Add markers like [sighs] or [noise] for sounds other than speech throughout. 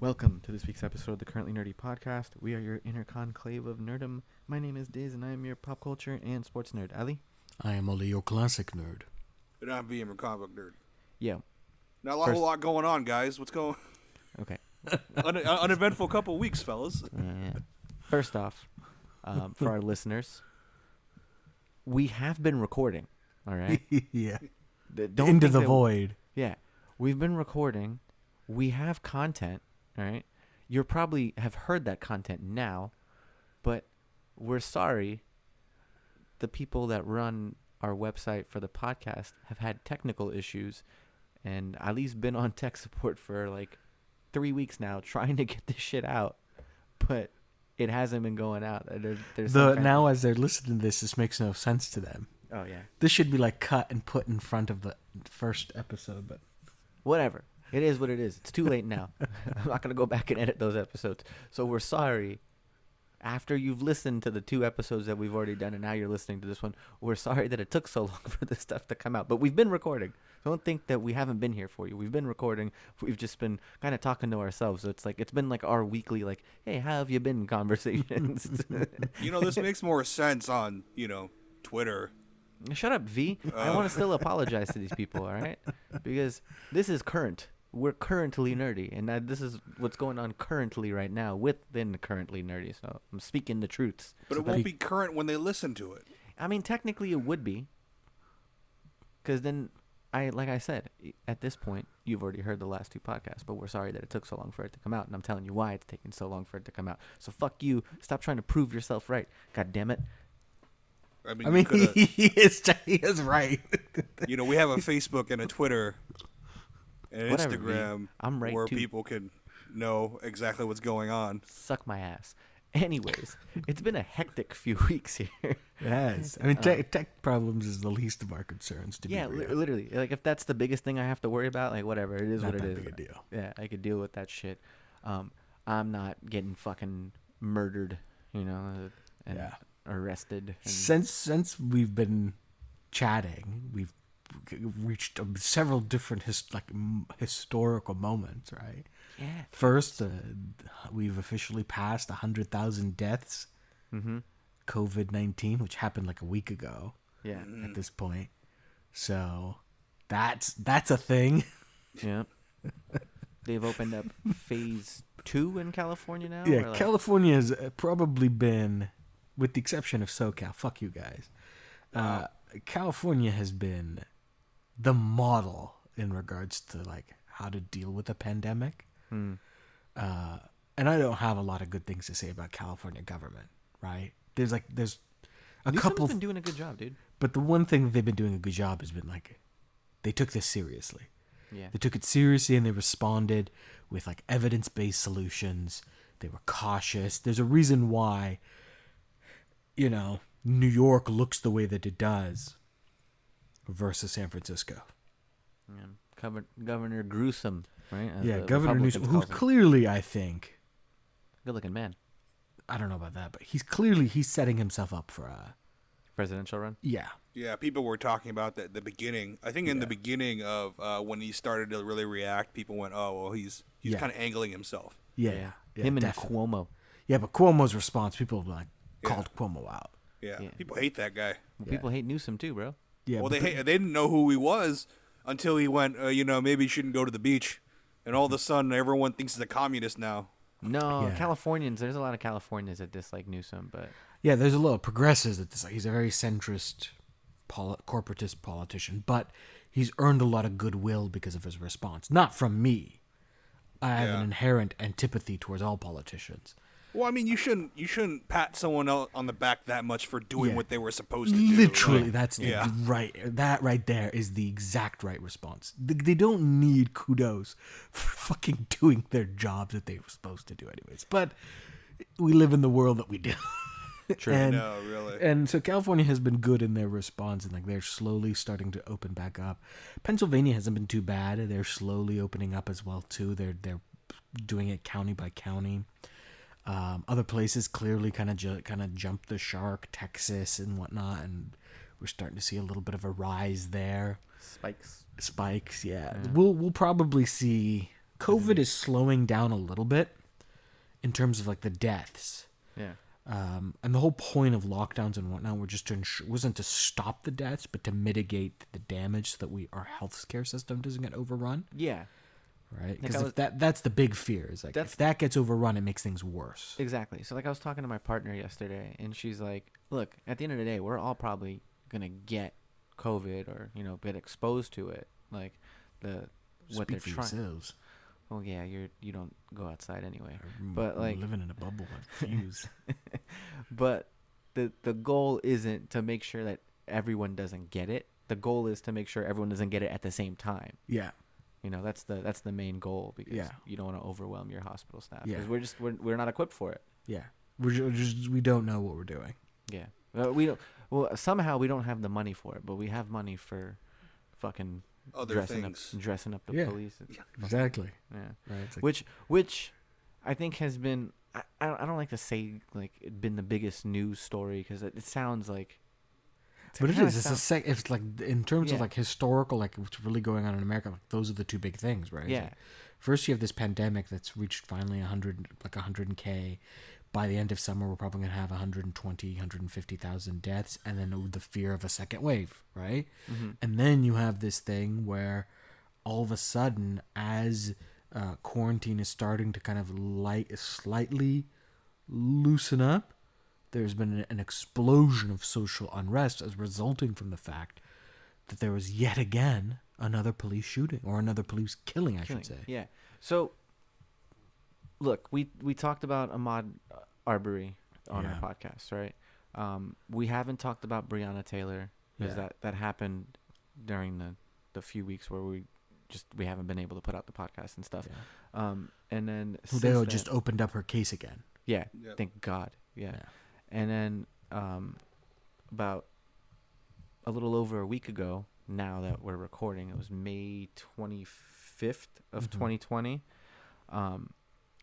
Welcome to this week's episode of the Currently Nerdy podcast. We are your inner conclave of nerdom. My name is Diz, and I am your pop culture and sports nerd. Ali? I am only your classic nerd. And I'm VM, your comic book nerd. Yeah. Not a lot, First- whole lot going on, guys. What's going? [laughs] Okay. Un- un- uneventful couple weeks, fellas. [laughs] Uh, first off, um, for our [laughs] listeners, we have been recording. All right. yeah. Th- don't Into think the that- void. Yeah, we've been recording. We have content. All right. You probably have heard that content now, but we're sorry. The people that run our website for the podcast have had technical issues, and Ali's been on [laughs] tech support for like three weeks now, trying to get this shit out, but it hasn't been going out. There, there's The, now, as they're listening to this, this makes no sense to them. Oh yeah. This should be like cut and put in front of the first episode, but whatever. It is what it is. It's too late now. [laughs] I'm not gonna go back and edit those episodes. So we're sorry. After you've listened to the two episodes that we've already done, and now you're listening to this one, we're sorry that it took so [laughs] long for this stuff to come out. But we've been recording. Don't think that we haven't been here for you. We've been recording. We've just been kind of talking to ourselves. So it's like it's been like our weekly, like, hey, how have you been? [laughs] Conversations. You know, this makes more sense on you know Twitter. Shut up, V. I want to uh. still apologize to these people, all right? Because this is current. We're currently nerdy, and that, this is what's going on currently right now within currently nerdy. So I'm speaking the truths. But it won't be current when they listen to it. I mean, technically, it would be, because then I, like I said, at this point, you've already heard the last two podcasts. But we're sorry that it took so long for it to come out, and I'm telling you why it's taking so long for it to come out. So fuck you. Stop trying to prove yourself right. God damn it. I mean, I mean, [laughs] he is, he is right. you know, we have a Facebook and a Twitter and Whatever, V. Instagram I'm right, where too. people can know exactly what's going on. Suck my ass. [laughs] Anyways, it's been a hectic few [laughs] weeks here. It has. I mean, te- tech problems is the least of our concerns, to yeah, be li- real. literally. Like if that's the biggest thing I have to worry about, like whatever, it is Not what it that is. big a deal. Yeah, I could deal with that shit. Um, I'm not getting fucking murdered, you know, uh, and Yeah. arrested. And, Since since we've been chatting, we've reached um, several different his, like m- historical moments, right? yeah. First, uh, we've officially passed 100,000 deaths, Mm-hmm. COVID 19, which happened like a week ago Yeah. at this point. So that's that's a thing. [laughs] Yeah. They've opened up phase two in California now. yeah, like- California has uh, probably been, with the exception of SoCal, fuck you guys. Uh, California has been the model in regards to like how to deal with a pandemic. Hmm. uh, and I don't have a lot of good things to say about California government, right? There's like there's a Newsom's couple, been doing a good job, dude. but the one thing that they've been doing a good job has been like they took this seriously. Yeah. They took it seriously and they responded with like evidence-based solutions. They were cautious. There's a reason why you know, New York looks the way that it does versus San Francisco. yeah. Governor, Governor Gruesome, right? as yeah, Governor Newsom, who's clearly, I think, good looking man. I don't know about that, but he's clearly he's setting himself up for a Presidential run. yeah. Yeah, people were talking about that the beginning. I think in the beginning of uh, when he started to really react, people went, "Oh, well, he's he's Yeah. kind of angling himself." Yeah, yeah, yeah, Him and definitely. Cuomo. Yeah, but Cuomo's response, people like Yeah. called Cuomo out. Yeah, Yeah. people hate that guy. Well, People hate Newsom too, bro. Yeah, well, they hate, they didn't know who he was until he went. Uh, you know, maybe he shouldn't go to the beach, and all of a sudden, everyone thinks he's a communist now. No, Yeah. Californians. There's a lot of Californians that dislike Newsom, but yeah, there's a lot of progressives that dislike. He's a very centrist, poli- corporatist politician, but he's earned a lot of goodwill because of his response. Not from me. I have an inherent antipathy towards all politicians. Well, I mean, you shouldn't you shouldn't pat someone on the back that much for doing Yeah. what they were supposed to do. Literally, right? that's the yeah. right. That right there is the exact right response. They, they don't need kudos for fucking doing their jobs that they were supposed to do, anyways. But we live in the world that we do. [laughs] True. and, No, really. And so California has been good in their response, and like they're slowly starting to open back up. Pennsylvania hasn't been too bad; they're slowly opening up as well too. They're they're doing it county by county. Um, other places clearly kind of ju- kind of jumped the shark, Texas and whatnot, and We're starting to see a little bit of a rise there. Spikes. Spikes, yeah. Yeah. We'll we'll probably see COVID is slowing down a little bit in terms of like the deaths. Yeah. Um, and the whole point of lockdowns and whatnot were just to ensure, wasn't to stop the deaths, but to mitigate the damage so that we our healthcare system doesn't get overrun, Yeah. Right? Because was- that that's the big fear is like That's- if that gets overrun, it makes things worse. Exactly. So like I was talking to my partner yesterday, and she's like, "Look, at the end of the day, we're all probably gonna get COVID or you know get exposed to it. Like the what Speak they're for trying. Well, yeah, you're you don't go outside anyway. I'm- But, I'm like- living in a bubble [laughs] fuse. But the the goal isn't to make sure that everyone doesn't get it. The goal is to make sure everyone doesn't get it at the same time. yeah, You know, that's the that's the main goal because Yeah. you don't want to overwhelm your hospital staff. Yeah. Because we're just we're, we're not equipped for it. yeah. We're just we don't know what we're doing. Yeah. We don't. Well, somehow we don't have the money for it, but we have money for fucking Other dressing things. up dressing up the Yeah. police. It's [laughs] fucking- Exactly. Yeah. Right. Like, Which which I think has been I, I don't I don't like to say like it been the biggest news story because it, it sounds like. But it is. It's a sec. It's like in terms Yeah. of like historical, like what's really going on in America. Like those are the two big things, right? Yeah. like, first, you have this pandemic that's reached finally 100, like 100k. By the end of summer, we're probably gonna have 120, 150,000 deaths, and then the fear of a second wave, right? Mhm. And then you have this thing where all of a sudden, as uh, quarantine is starting to kind of light, slightly loosen up, there's been an, an explosion of social unrest as resulting from the fact that there was yet again another police shooting or another police killing, I killing. should say. Yeah. So, look, we we talked about Ahmaud Arbery on Yeah. our podcast, right? Um, we haven't talked about Breonna Taylor because Yeah. that that happened during the the few weeks where we just we haven't been able to put out the podcast and stuff. Yeah. Um, and then Hudeo since just opened up her case again. yeah, Yep. thank God, yeah. Yeah. And then um, about a little over a week ago, now that we're recording, it was May 25th of Mhm. 2020. Um,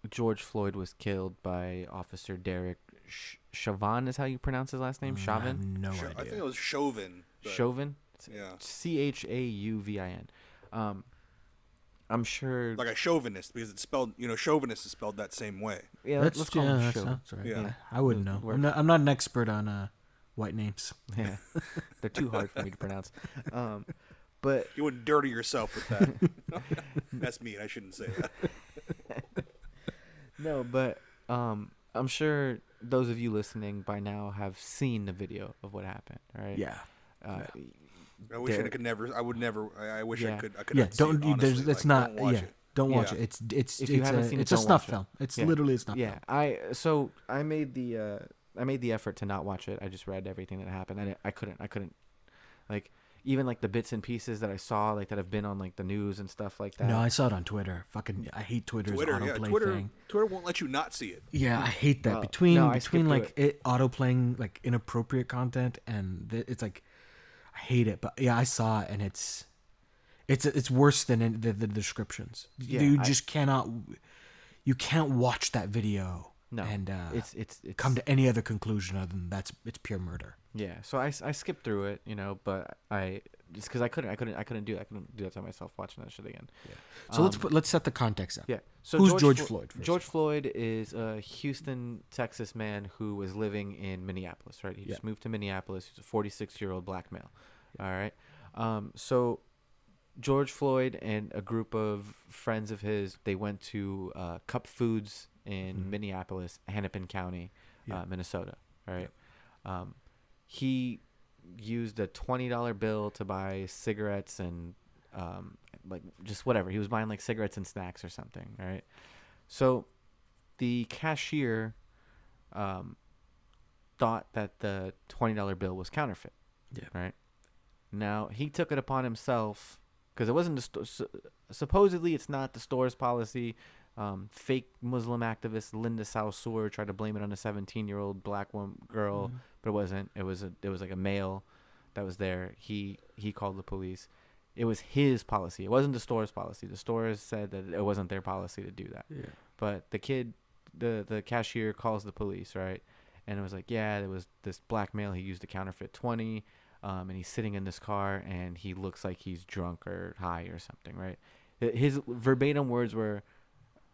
George Floyd was killed by Officer Derek Sh- Chauvin, is how you pronounce his last name? Mm, I Chauvin? have no Sho- idea. I think it was Chauvin. but- Chauvin? Yeah. C H A U V I N. Um, I'm sure. Like a chauvinist because it's spelled, you know, chauvinist is spelled that same way. yeah, That's, let's call yeah, him that Chau. sounds right. Yeah. Yeah. I wouldn't know. I'm not, I'm not an expert on uh, white names. [laughs] Yeah, [laughs] they're too hard for me to pronounce. [laughs] Um, but You wouldn't dirty yourself with that. That's mean. I shouldn't say that. No, but um, I'm sure those of you listening by now have seen the video of what happened, right? Yeah. Uh, I wish I could never. I would never. I, I wish Yeah. I could. I could. Yeah. not it, Don't. you there's. honestly. It's Like, not. Don't watch yeah. it. Don't watch Yeah. it. It's. It's. If you it's haven't a, seen it, it's a don't snuff watch it. film. It's Yeah. literally a snuff film. yeah, film. I so I made the uh, I made the effort to not watch it. I just read everything that happened. I I couldn't. I couldn't. Like even like the bits and pieces that I saw, like that have been on like the news and stuff like that. No, I saw it on Twitter. Fucking. I hate Twitter's Twitter. Yeah. autoplay Twitter. thing. Twitter won't let you not see it. Yeah, I hate that. Well, between no, between like through it autoplaying like inappropriate content and th- it's like I hate it. But yeah, I saw it and it's it's it's worse than the, the descriptions. Yeah, you I- just cannot you can't watch that video no, and uh, it's it's it's come to any other conclusion other than that's it's pure murder. yeah. So I, I skipped through it, you know, but I just because I couldn't I couldn't I couldn't do that. I couldn't do that to myself watching that shit again. Yeah. So let's Um, put let's set the context up. Yeah. So Who's George Flo- Floyd, first George Floyd is a Houston, Texas man who was living in Minneapolis, right? He Yeah. just moved to Minneapolis. He's a 46 year old black male. All right. Um, so George Floyd and a group of friends of his, they went to uh, Cup Foods in Mhm. Minneapolis, Hennepin County, Yeah. uh, Minnesota. All right. Um, he used a twenty dollar bill to buy cigarettes and um, like just whatever. He was buying like cigarettes and snacks or something. right? So the cashier um, thought that the twenty dollar bill was counterfeit. Yeah. Right. Now he took it upon himself because it wasn't the sto- supposedly it's not the store's policy. Um, fake Muslim activist Linda Sarsour tried to blame it on a 17 year old black woman girl, Mhm. but it wasn't. It was a it was like a male that was there. He he called the police. It was his policy. It wasn't the store's policy. The stores said that it wasn't their policy to do that. Yeah. But the kid, the the cashier calls the police, right? And it was like, yeah, there was this black male. He used a counterfeit twenty. um, and he's sitting in this car, and he looks like he's drunk or high or something, right? His verbatim words were,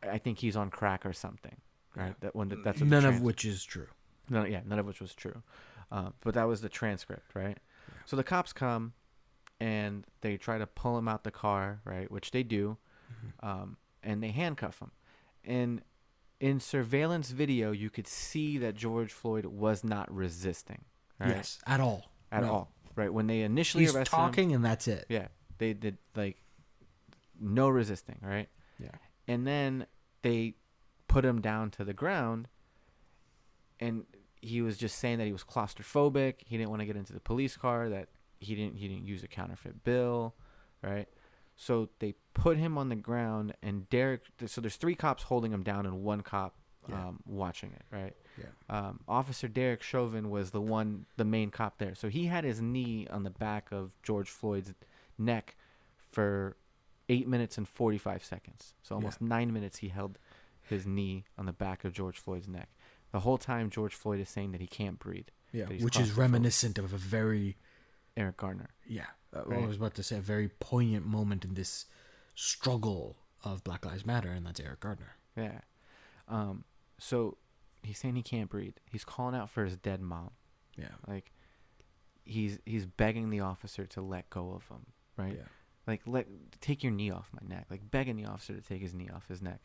"I think he's on crack or something." Right? That one. That's what the None of which is true. no, yeah, none of which was true. Uh, but that was the transcript, right? So the cops come and they try to pull him out the car, right? Which they do, um, and they handcuff him. And in surveillance video, you could see that George Floyd was not resisting, right? Yes, at all. at No. all, right? When they initially He's arrested him, talking, and that's it. yeah, they did like no resisting, right? Yeah. And then they put him down to the ground and he was just saying that he was claustrophobic he didn't want to get into the police car that he didn't he didn't use a counterfeit bill right so they put him on the ground and derek so there's three cops holding him down and one cop Yeah. um, watching it right Yeah. um, officer derek chauvin was the one the main cop there so he had his knee on the back of george floyd's neck for eight minutes and 45 seconds. So almost nine minutes he held his knee on the back of George Floyd's neck. The whole time George Floyd is saying that he can't breathe. Yeah, which is reminiscent of a very Eric Garner. yeah. uh, Right. I was about to say a very poignant moment in this struggle of Black Lives Matter, and that's Eric Gardner. Yeah. Um, so he's saying he can't breathe. He's calling out for his dead mom. Yeah, Like he's he's begging the officer to let go of him, right? yeah, Like let take your knee off my neck. Like begging the officer to take his knee off his neck.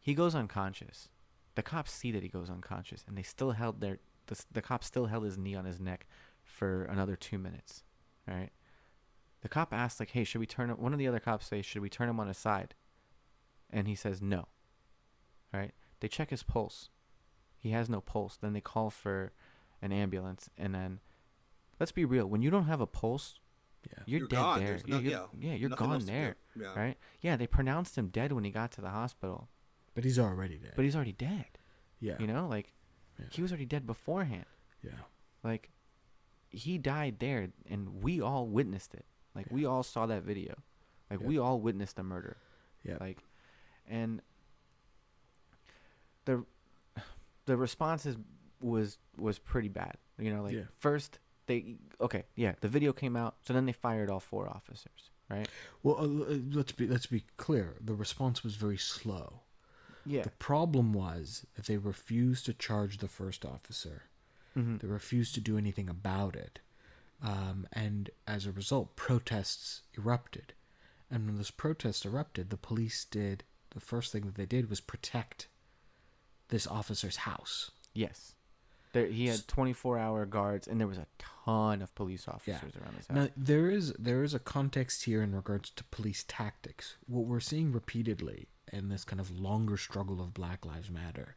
He goes unconscious. The cops see that he goes unconscious, and they still held their the, the cop still held his knee on his neck for another two minutes. All right. The cop asked like, "Hey, should we turn him?" One of the other cops say, "Should we turn him on his side?" And he says, "No." All right. They check his pulse. He has no pulse. Then they call for an ambulance, and then let's be real. When you don't have a pulse, yeah. you're, You're dead gone. there. There's You're- no- you're- yeah, yeah, you're nothing gone else to do. there. Yeah. Right? Yeah, they pronounced him dead when he got to the hospital, But he's already dead. but he's already dead. yeah, You know, like Yeah. he was already dead beforehand. yeah, Like he died there, and we all witnessed it. Like we all saw that video. Like Yeah. we all witnessed the murder. yeah. Like, and the [sighs] the responses was was pretty bad. You know, like Yeah. first they okay, yeah, the video came out, so then they fired all four officers, right? well, uh, uh, let's be let's be clear. The response was very slow. Yeah. The problem was that they refused to charge the first officer. Mhm. They refused to do anything about it. Um, and as a result, protests erupted. And when those protests erupted, the police did the first thing that they did was protect this officer's house. Yes. There, he had 24 hour guards, and there was a ton of police officers around his house. Now there is there is a context here in regards to police tactics. What we're seeing repeatedly in this kind of longer struggle of Black Lives Matter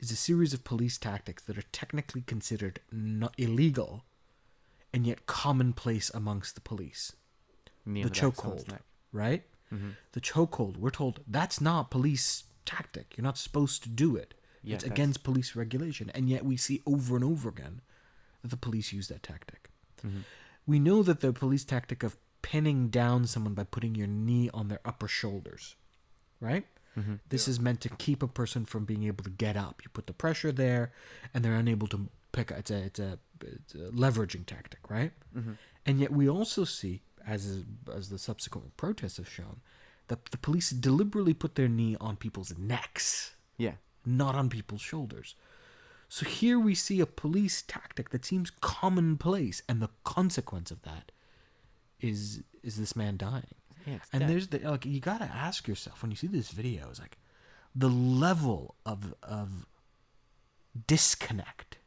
is a series of police tactics that are technically considered not illegal and yet commonplace amongst the police. The on back of someone's chokehold, right? Mm-hmm. The chokehold. We're told that's not police tactic. You're not supposed to do it. Yeah, it's against police regulation, and yet we see over and over again that the police use that tactic. Mm-hmm. We know that the police tactic of pinning down someone by putting your knee on their upper shoulders, right? Mm-hmm. This is meant to keep a person from being able to get up. You put the pressure there, and they're unable to pick. It's a it's a, it's a leveraging tactic, right? Mm-hmm. And yet we also see, as as the subsequent protests have shown, that the police deliberately put their knee on people's necks Yeah. Not on people's shoulders. So here we see a police tactic that seems commonplace, and the consequence of that is is this man dying. Yeah, and dead. there's the like you gotta ask yourself when you see this video, is like the level of of disconnect,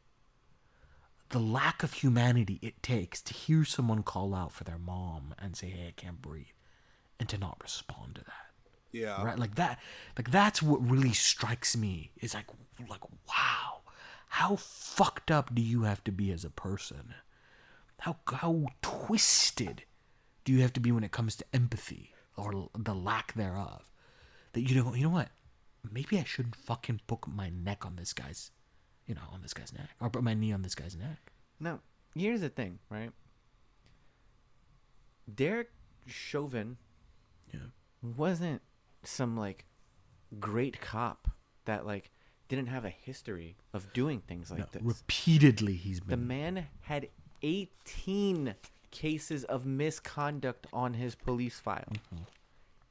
the lack of humanity it takes to hear someone call out for their mom and say, "Hey, I can't breathe," and to not respond to that Yeah. right? Like that like that's what really strikes me is like like wow how fucked up do you have to be as a person? How how twisted do you have to be when it comes to empathy or the lack thereof that you don't you know what? Maybe i shouldn't fucking put my neck on this guy's you know on this guy's neck or put my knee on this guy's neck. No, here's the thing, right? Derek Chauvin yeah. wasn't some like great cop that like didn't have a history of doing things like no, this. repeatedly he's the been man had 18 cases of misconduct on his police file. Mm-hmm.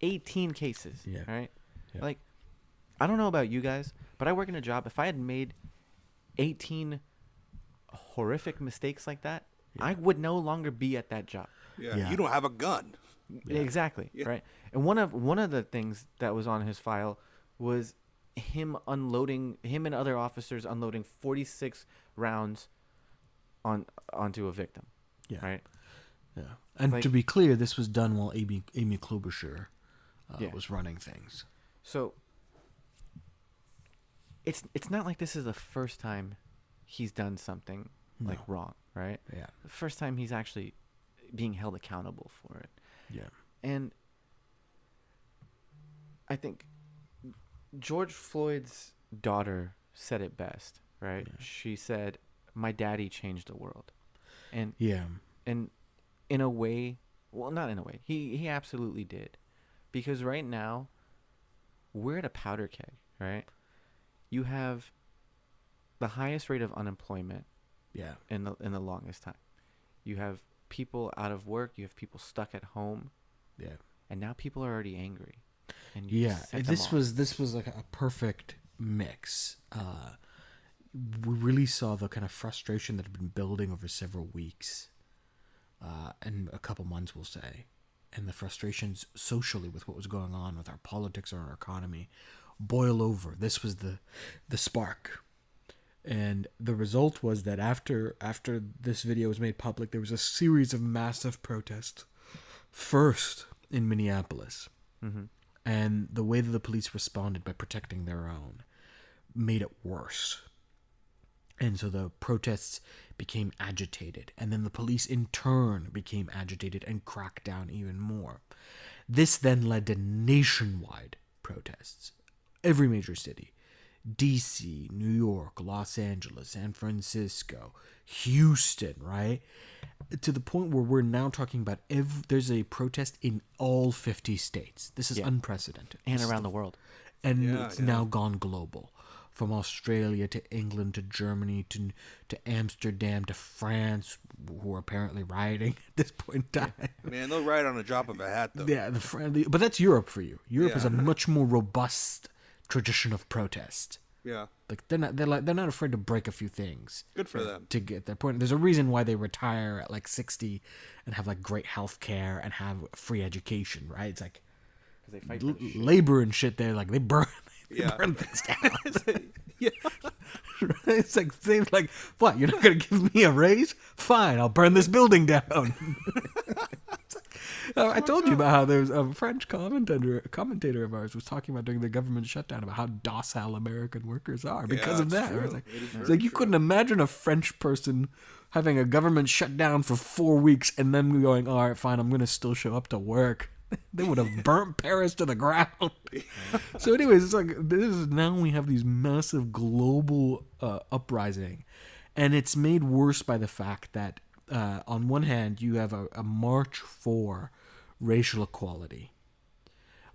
18 cases. Yeah. Right? Yeah. Like, I don't know about you guys, but I work in a job. If I had made 18 horrific mistakes like that, I would no longer be at that job. Yeah. Yeah. You don't have a gun. Exactly. Yeah. Right. And one of one of the things that was on his file was him unloading him and other officers unloading 46 rounds on onto a victim. Yeah. Right. Yeah. And Like- to be clear, this was done while Amy Amy Klobuchar uh, Yeah. was running things. So it's it's not like this is the first time he's done something like wrong, right? Yeah. The first time he's actually being held accountable for it. Yeah. And I think George Floyd's daughter said it best, right? Yeah. She said, "My daddy changed the world." And Yeah. and in a way, well, not in a way. He he absolutely did. Because right now we're at a powder keg, right? You have the highest rate of unemployment Yeah. in the in the longest time. You have people out of work, you have people stuck at home, Yeah. and now people are already angry. And Yeah. This was this was like a perfect mix. Uh, we really saw the kind of frustration that had been building over several weeks, uh, and a couple months, we'll say, and the frustrations socially with what was going on with our politics or our economy boil over. This was the the spark. And the result was that after after this video was made public, there was a series of massive protests. First in Minneapolis, Mhm. and the way that the police responded by protecting their own made it worse. And so the protests became agitated, and then the police in turn became agitated and cracked down even more. This then led to nationwide protests. Every major city DC, New York, Los Angeles, San Francisco, Houston, right? To the point where we're now talking about ev- there's a protest in all 50 states. This is Yeah. unprecedented. and around the world. and Yeah, it's yeah. now gone global from australia to england to germany to to amsterdam to france who are apparently rioting at this point in time Man, they'll ride on a drop of a hat, though. yeah the friendly but that's europe for you europe is a much more robust tradition of protest Yeah. like they're not they're like they're not afraid to break a few things Good for them. to get their point there's a reason why they retire at like 60 and have like great health care and have free education right it's like Because they fight l- for the shit. labor and shit they're like they burn [laughs] they Yeah. burn things [laughs] down Yeah. it's like [laughs] things like what you're not gonna give me a raise fine i'll burn this building down Uh, I told you about how there was a French commentator, commentator of ours was talking about during the government shutdown about how docile American workers are because Yeah, of it's that. I true. was like, It is it's very like you true. couldn't imagine a French person having a government shutdown for four weeks and then going, "All right, fine, I'm going to still show up to work." [laughs] they would have [laughs] burnt Paris to the ground. [laughs] so, anyways, it's like this is now we have these massive global uh, uprising, and it's made worse by the fact that uh, on one hand you have a, a march for racial equality,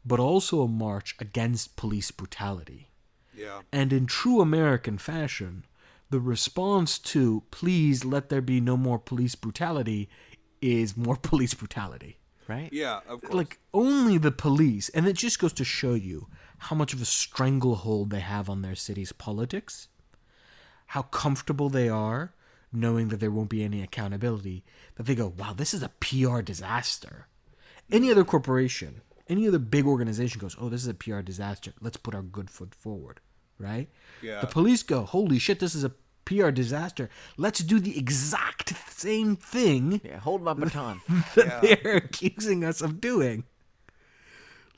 but also a march against police brutality. Yeah. And in true American fashion, the response to please let there be no more police brutality is more [laughs] police brutality. right? Yeah, of course. Like only the police, and it just goes to show you how much of a stranglehold they have on their city's politics, how comfortable they are knowing that there won't be any accountability, that they go, wow, this is a PR disaster. Any other corporation, any other big organization goes, oh, this is a PR disaster. Let's put our good foot forward, right? Yeah. The police go, holy shit, this is a PR disaster. Let's do the exact same thing Yeah, hold my baton. [laughs] that Yeah. they're accusing us of doing.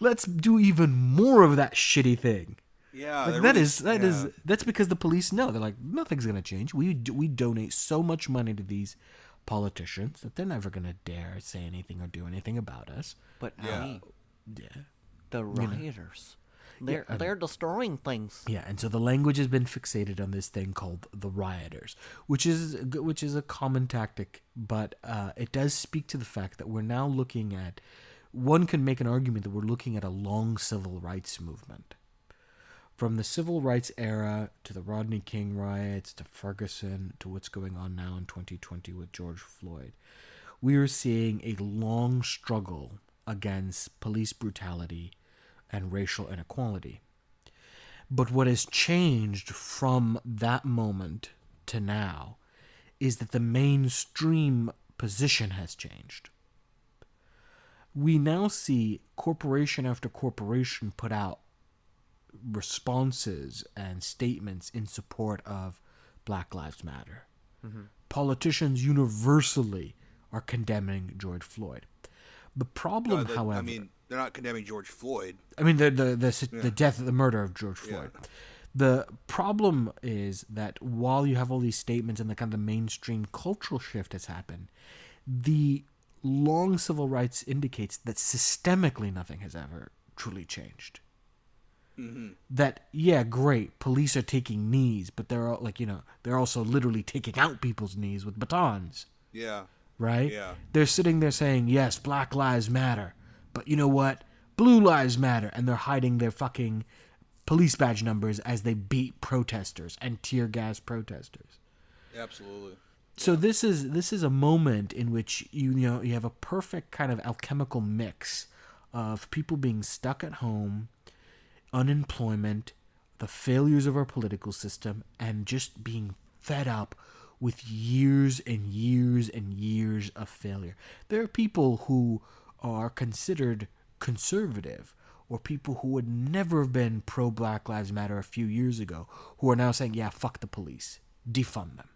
Let's do even more of that shitty thing. yeah, Like they that really- is that is yeah. that's because the police know they're like nothing's gonna change. We do, we donate so much money to these politicians that they're never gonna dare say anything or do anything about us. But Yeah. Ali, Yeah, the rioters, they're um, they're destroying things. yeah, and so the language has been fixated on this thing called the rioters, which is which is a common tactic, but uh, it does speak to the fact that we're now looking at. One can make an argument that we're looking at a long civil rights movement from the civil rights era to the Rodney King riots to Ferguson to what's going on now in 2020 with George Floyd, we are seeing a long struggle against police brutality and racial inequality. But what has changed from that moment to now is that the mainstream position has changed. We now see corporation after corporation put out responses and statements in support of Black Lives Matter. Politicians universally are condemning George Floyd. The problem, Uh, the- however, I mean, they're not condemning George Floyd. I mean the the the, the death, the murder of George Yeah. Floyd. The problem is that while you have all these statements and the kind of the mainstream cultural shift has happened, the long civil rights indicates that systemically nothing has ever truly changed. Mm-hmm. That yeah, great, police are taking knees, but they're all, like you know they're also literally taking out people's knees with batons Yeah. right? Yeah. They're sitting there saying, yes, Black Lives Matter. But you know what? Blue Lives Matter. And they're hiding their fucking police badge numbers as they beat protesters and tear gas protesters. Absolutely. So this is this is a moment in which you, you know you have a perfect kind of alchemical mix of people being stuck at home, unemployment, the failures of our political system, and just being fed up with years and years and years of failure. There are people who are considered conservative or people who would never have been pro Black Lives Matter a few years ago who are now saying, yeah, fuck the police, defund them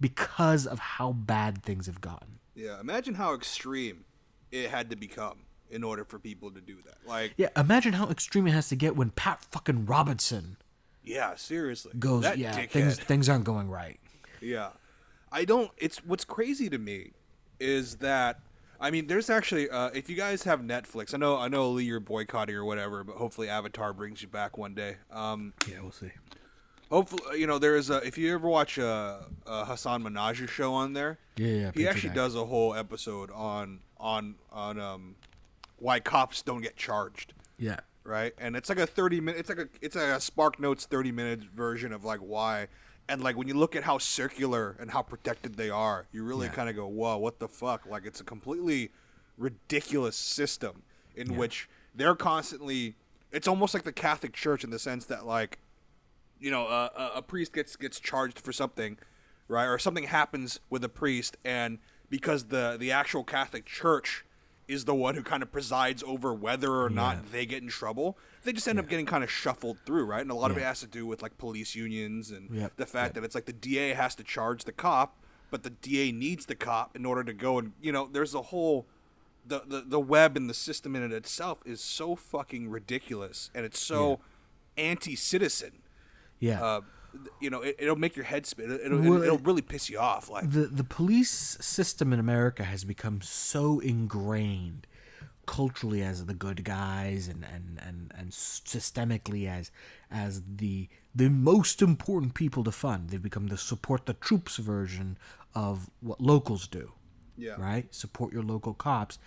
because of how bad things have gotten. Yeah. Imagine how extreme it had to become in order for people to do that. Like, Yeah, imagine how extreme it has to get when Pat fucking Robertson yeah, seriously. goes, that yeah, dickhead. things things aren't going right. Yeah. I don't it's what's crazy to me is that I mean there's actually uh, if you guys have Netflix, I know I know Lee you're boycotting or whatever, but hopefully Avatar brings you back one day. Um Yeah, we'll see. hopefully you know there is a if you ever watch a, a Hasan Minhaj show on there, Yeah, yeah. he actually that. does a whole episode on on on um why cops don't get charged Yeah. right? And it's like a thirty minute. It's like a it's like a Spark Notes thirty minute version of like why. And like when you look at how circular and how protected they are, you really Yeah. kind of go, "Whoa, what the fuck?" Like it's a completely ridiculous system in which they're constantly. It's almost like the Catholic Church in the sense that like, you know, a, a priest gets gets charged for something, right? Or something happens with a priest, and because the the actual Catholic Church is the one who kind of presides over whether or Yeah. not they get in trouble, they just end up getting kind of shuffled through, right? And a lot of it has to do with like police unions and Yep, the fact yep. that it's like the DA has to charge the cop, but the DA needs the cop in order to go and you know, there's a whole the, the, the web and the system in it itself is so fucking ridiculous and it's so anti-citizen Yeah. uh, you know, it, it'll make your head spin. It, it'll, Well, it'll really piss you off. Like, the the police system in America has become so ingrained culturally as the good guys and and and, and systemically as as the the most important people to fund. They've become the support the troops version of what locals do. Yeah. Right? Support your local cops.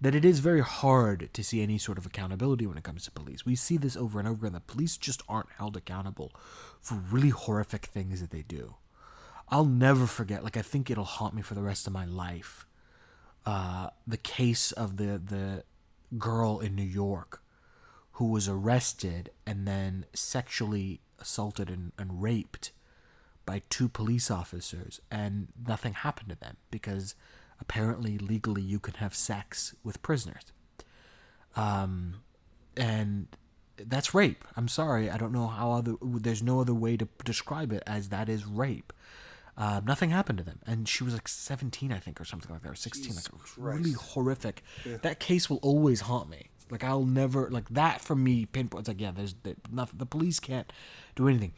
That it is very hard to see any sort of accountability when it comes to police. We see this over and over again. The police just aren't held accountable for really horrific things that they do. I'll never forget. Like I think it'll haunt me for the rest of my life. Uh, the case of the the girl in New York who was arrested and then sexually assaulted and, and raped by two police officers, and nothing happened to them because apparently legally you can have sex with prisoners. Um, and that's rape. I'm sorry, I don't know how other. There's no other way to describe it as that is rape. Uh, nothing happened to them, and she was like 17, I think, or something like that, or 16. like really horrific. That case will always haunt me. Like I'll never like that for me. Pinpoint. It's like yeah, there's the, nothing. The police can't do anything.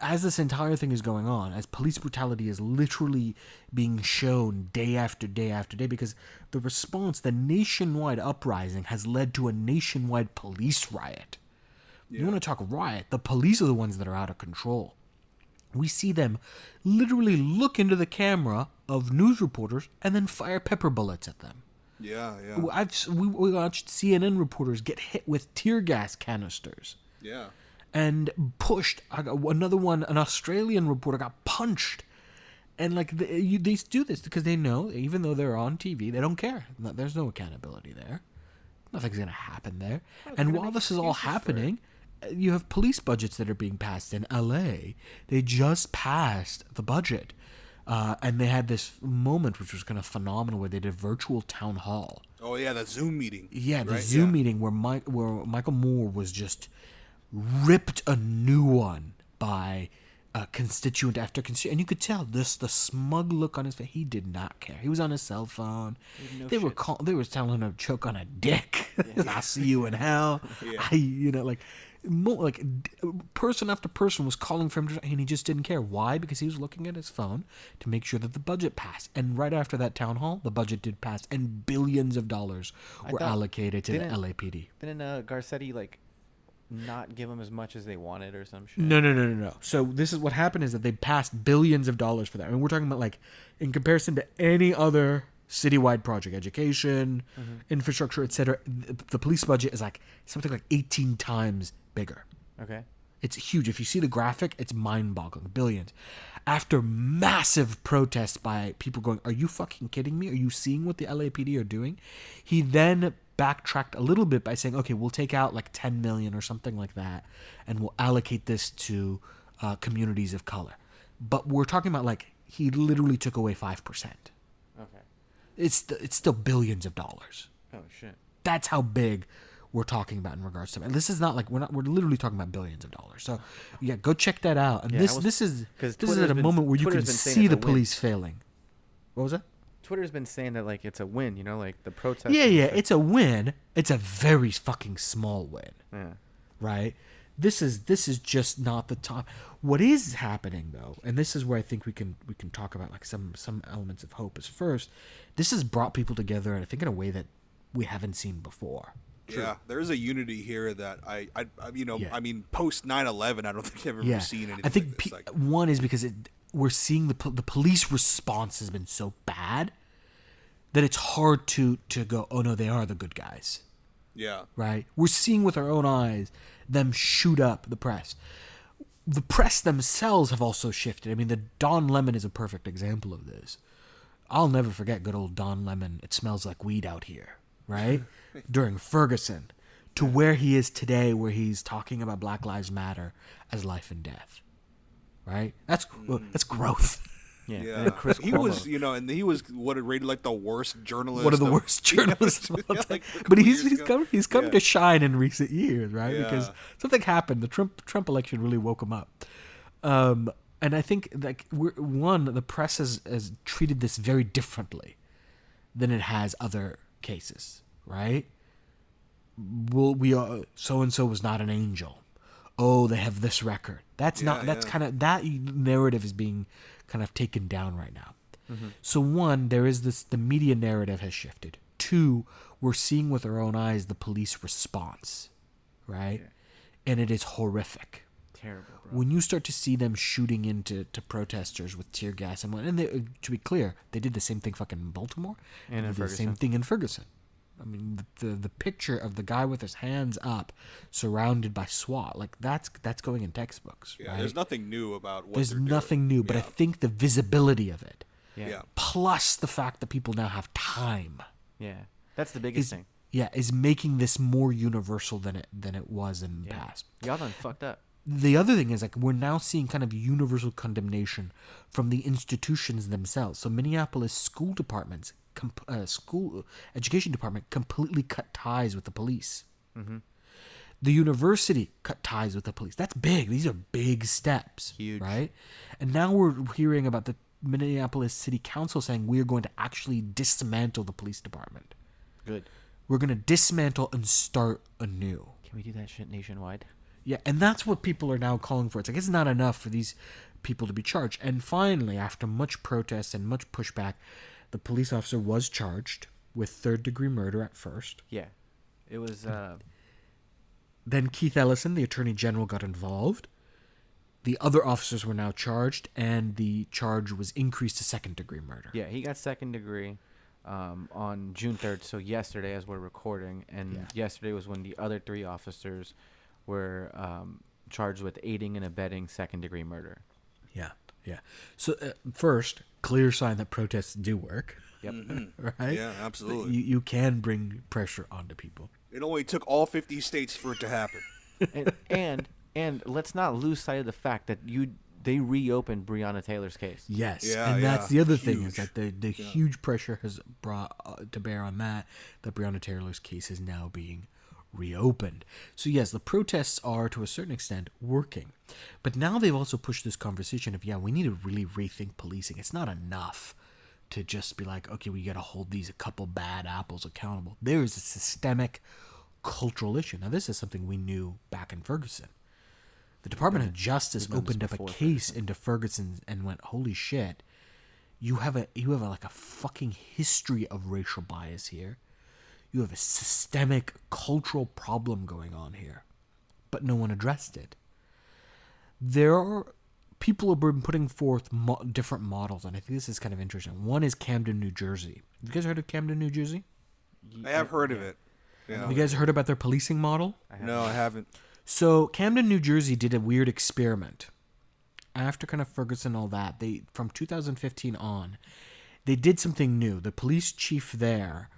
As this entire thing is going on, as police brutality is literally being shown day after day after day, because the response, the nationwide uprising, has led to a nationwide police riot. You want to talk riot? The police are the ones that are out of control. We see them literally look into the camera of news reporters and then fire pepper bullets at them. yeah, yeah. I've we, we watched CNN reporters get hit with tear gas canisters Yeah. And pushed. I got another one. An Australian reporter got punched, and like the, you, they do this because they know, even though they're on TV, they don't care. No- There's no accountability there. Nothing's gonna happen there. and while this is all excuses for it. happening, uh, you have police budgets that are being passed in LA. They just passed the budget. Uh, and they had this moment which was kind of phenomenal where they did a virtual town hall Oh yeah, the Zoom meeting. yeah, the right? Zoom Yeah. meeting where Mike, where Michael Moore was just ripped a new one by uh, constituent after constituent, and you could tell this the smug look on his face. He did not care. He was on his cell phone. no they were shit. call, they were telling him to choke on a dick. [laughs] I'll see you in hell. [laughs] Yeah. I, you know, like. Mo, like d- person after person was calling for him, to, and he just didn't care. Why? Because he was looking at his phone to make sure that the budget passed. And right after that town hall, the budget did pass, and billions of dollars were thought- allocated to the LAPD. Didn't uh, Garcetti like not give them as much as they wanted or some shit? No, no, no, no, no. So this is what happened is that they passed billions of dollars for that. I mean, we're talking about like in comparison to any other citywide project, education, mm-hmm. infrastructure, etc. The, the police budget is like something like 18 times bigger. Okay. It's huge. If you see the graphic, it's mind-boggling. Billions. After massive protests by people going, "Are you fucking kidding me? Are you seeing what the LAPD are doing?" He then backtracked a little bit by saying, "Okay, we'll take out like 10 million or something like that, and we'll allocate this to uh, communities of color." But we're talking about like he literally took away five percent. Okay. It's st- it's still billions of dollars Oh shit. that's how big we're talking about in regards to and this is not like we're not we're literally talking about billions of dollars so yeah go check that out and Yeah, this was- this is this is at a been- moment where you can see the police failing what was that Twitter's been saying that like it's a win, you know, like the protest. yeah yeah it's a win it's a very fucking small win yeah. right this is this is just not the top what is happening though and this is where i think we can we can talk about like some some elements of hope is first this has brought people together and i think in a way that we haven't seen before Yeah, there is a unity here that I, I, I you know, Yeah. I mean, post 9/11, I don't [laughs] think I've ever yeah seen anything. i think like pe- this. Like, one is because it, we're seeing the po- the police response has been so bad that it's hard to to go oh no they are the good guys yeah, right? We're seeing with our own eyes them shoot up the press. The press themselves have also shifted. I mean, the Don Lemon is a perfect example of this. I'll never forget good old Don Lemon. It smells like weed out here, right? [laughs] During Ferguson, to where he is today, where he's talking about Black Lives Matter as life and death, right? That's well, mm. that's growth. [laughs] Yeah. Yeah. Chris [laughs] he Cuomo. was, you know, and he was what it rated like the worst journalist. one of the of- worst [laughs] journalists all [laughs] yeah, like, but he's he's ago. come he's come Yeah. to shine in recent years, right? Because something happened. The Trump Trump election really woke him up. Um, and I think like we're, one, the press has, has treated this very differently than it has other cases, right? Well, we are so and so was not an angel. Oh, they have this record. That's not. That's yeah. kind of that narrative is being kind of taken down right now. Mm-hmm. So one, there is this. The media narrative has shifted. Two, we're seeing with our own eyes the police response, right? And it is horrific terrible, bro. when you start to see them shooting into to protesters with tear gas and what, and they, to be clear, they did the same thing fucking in Baltimore And did the same thing in Ferguson. I mean, the, the the picture of the guy with his hands up, surrounded by SWAT, like that's that's going in textbooks, Yeah, right? there's nothing new about what There's they're doing. nothing new, but I think the visibility of it, Yeah. Yeah. plus the fact that people now have time, Yeah. That's the biggest is thing. yeah, is making this more universal than it than it was in the Yeah. past. Y'all done fucked up. the other thing is like we're now seeing kind of universal condemnation from the institutions themselves. So Minneapolis school departments, comp- uh, school education department, completely cut ties with the police. The university cut ties with the police. That's big. These are big steps. Huge. right? And now we're hearing about the Minneapolis City Council saying we are going to actually dismantle the police department. Good. We're going to dismantle and start anew. Can we do that shit nationwide? Yeah, and that's what people are now calling for. It's like it's not enough for these people to be charged. And finally, after much protest and much pushback, the police officer was charged with third degree murder at first. Yeah. It was uh Then Keith Ellison, the attorney general, got involved. The other officers were now charged, and the charge was increased to second degree murder. yeah, he got second degree um on June 3rd, so yesterday as we're recording and Yeah. yesterday was when the other three officers were um, charged with aiding and abetting second degree murder. Yeah, yeah. So uh, first, clear sign that protests do work. Yep. [laughs] Right? Yeah, absolutely. You you can bring pressure onto people. It only took all 50 states for it to happen. [laughs] and, and and let's not lose sight of the fact that you they reopened Breonna Taylor's case. Yes, Yeah, and that's yeah. the other thing is that the the huge pressure has brought uh, to bear on that that Breonna Taylor's case is now being reopened. So yes, the protests are to a certain extent working, but now they've also pushed this conversation of yeah, we need to really rethink policing. It's not enough to just be like okay, we got to hold these a couple bad apples accountable. There is a systemic cultural issue. Now this is something we knew back in Ferguson. The Department of Justice opened up a case into Ferguson and went, "Holy shit! You have a you have a, like a fucking history of racial bias here. You have a systemic cultural problem going on here, but no one addressed it. There are people have been putting forth mo- different models, and I think this is kind of interesting. One is Camden, New Jersey. Have you guys heard of Camden, New Jersey? I have heard of it. Yeah. Have you guys heard about their policing model? No, I haven't. So Camden, New Jersey did a weird experiment. After kind of Ferguson and all that, they from 2015 on, they did something new. The police chief there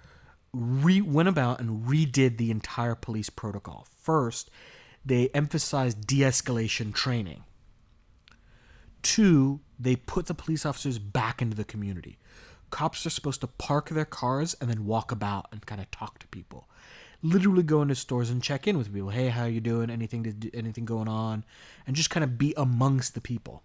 re went about and redid the entire police protocol. First, they emphasized de-escalation training. Two, they put the police officers back into the community. Cops are supposed to park their cars and then walk about and kind of talk to people. Literally go into stores and check in with people. Hey, how you doing? Anything to anything going on? And just kind of be amongst the people.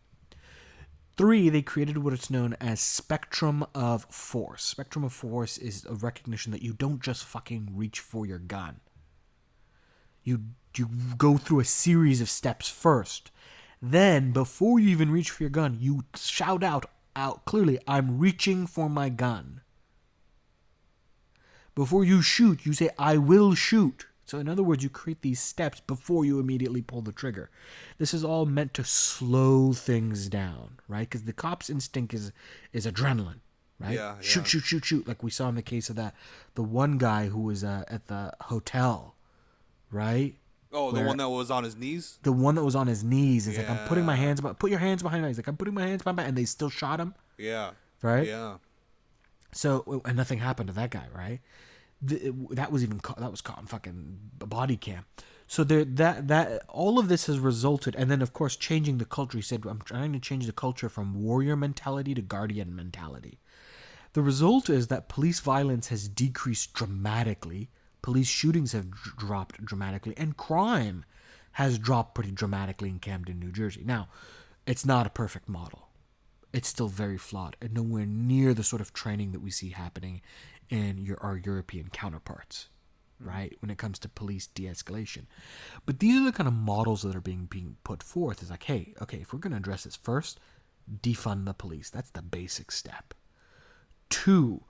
Three, they created what is known as spectrum of force. Spectrum of force is a recognition that you don't just fucking reach for your gun. You you go through a series of steps first. Then, before you even reach for your gun, you shout out out clearly, "I'm reaching for my gun." Before you shoot, you say, "I will shoot." So, in other words, you create these steps before you immediately pull the trigger. This is all meant to slow things down, right? Because the cop's instinct is is adrenaline, right? Yeah, shoot, yeah. shoot, shoot, shoot. Like we saw in the case of that the one guy who was uh, at the hotel, right? Oh, the one that was on his knees? the one that was on his knees is like, I'm putting my hands, behind, put your hands behind me. He's like, I'm putting my hands behind my, and they still shot him, Yeah. right? Yeah. So and nothing happened to that guy, right? The, that was even caught, that was caught on fucking body cam. So there, that that all of this has resulted, and then of course changing the culture. He said, "I'm trying to change the culture from warrior mentality to guardian mentality." The result is that police violence has decreased dramatically, police shootings have dr- dropped dramatically, and crime has dropped pretty dramatically in Camden, New Jersey. Now, it's not a perfect model. It's still very flawed and nowhere near the sort of training that we see happening in your, our European counterparts, hmm. right? When it comes to police de-escalation. But these are the kind of models that are being being put forth. Is like, hey, okay, if we're going to address this first, defund the police. That's the basic step. Two,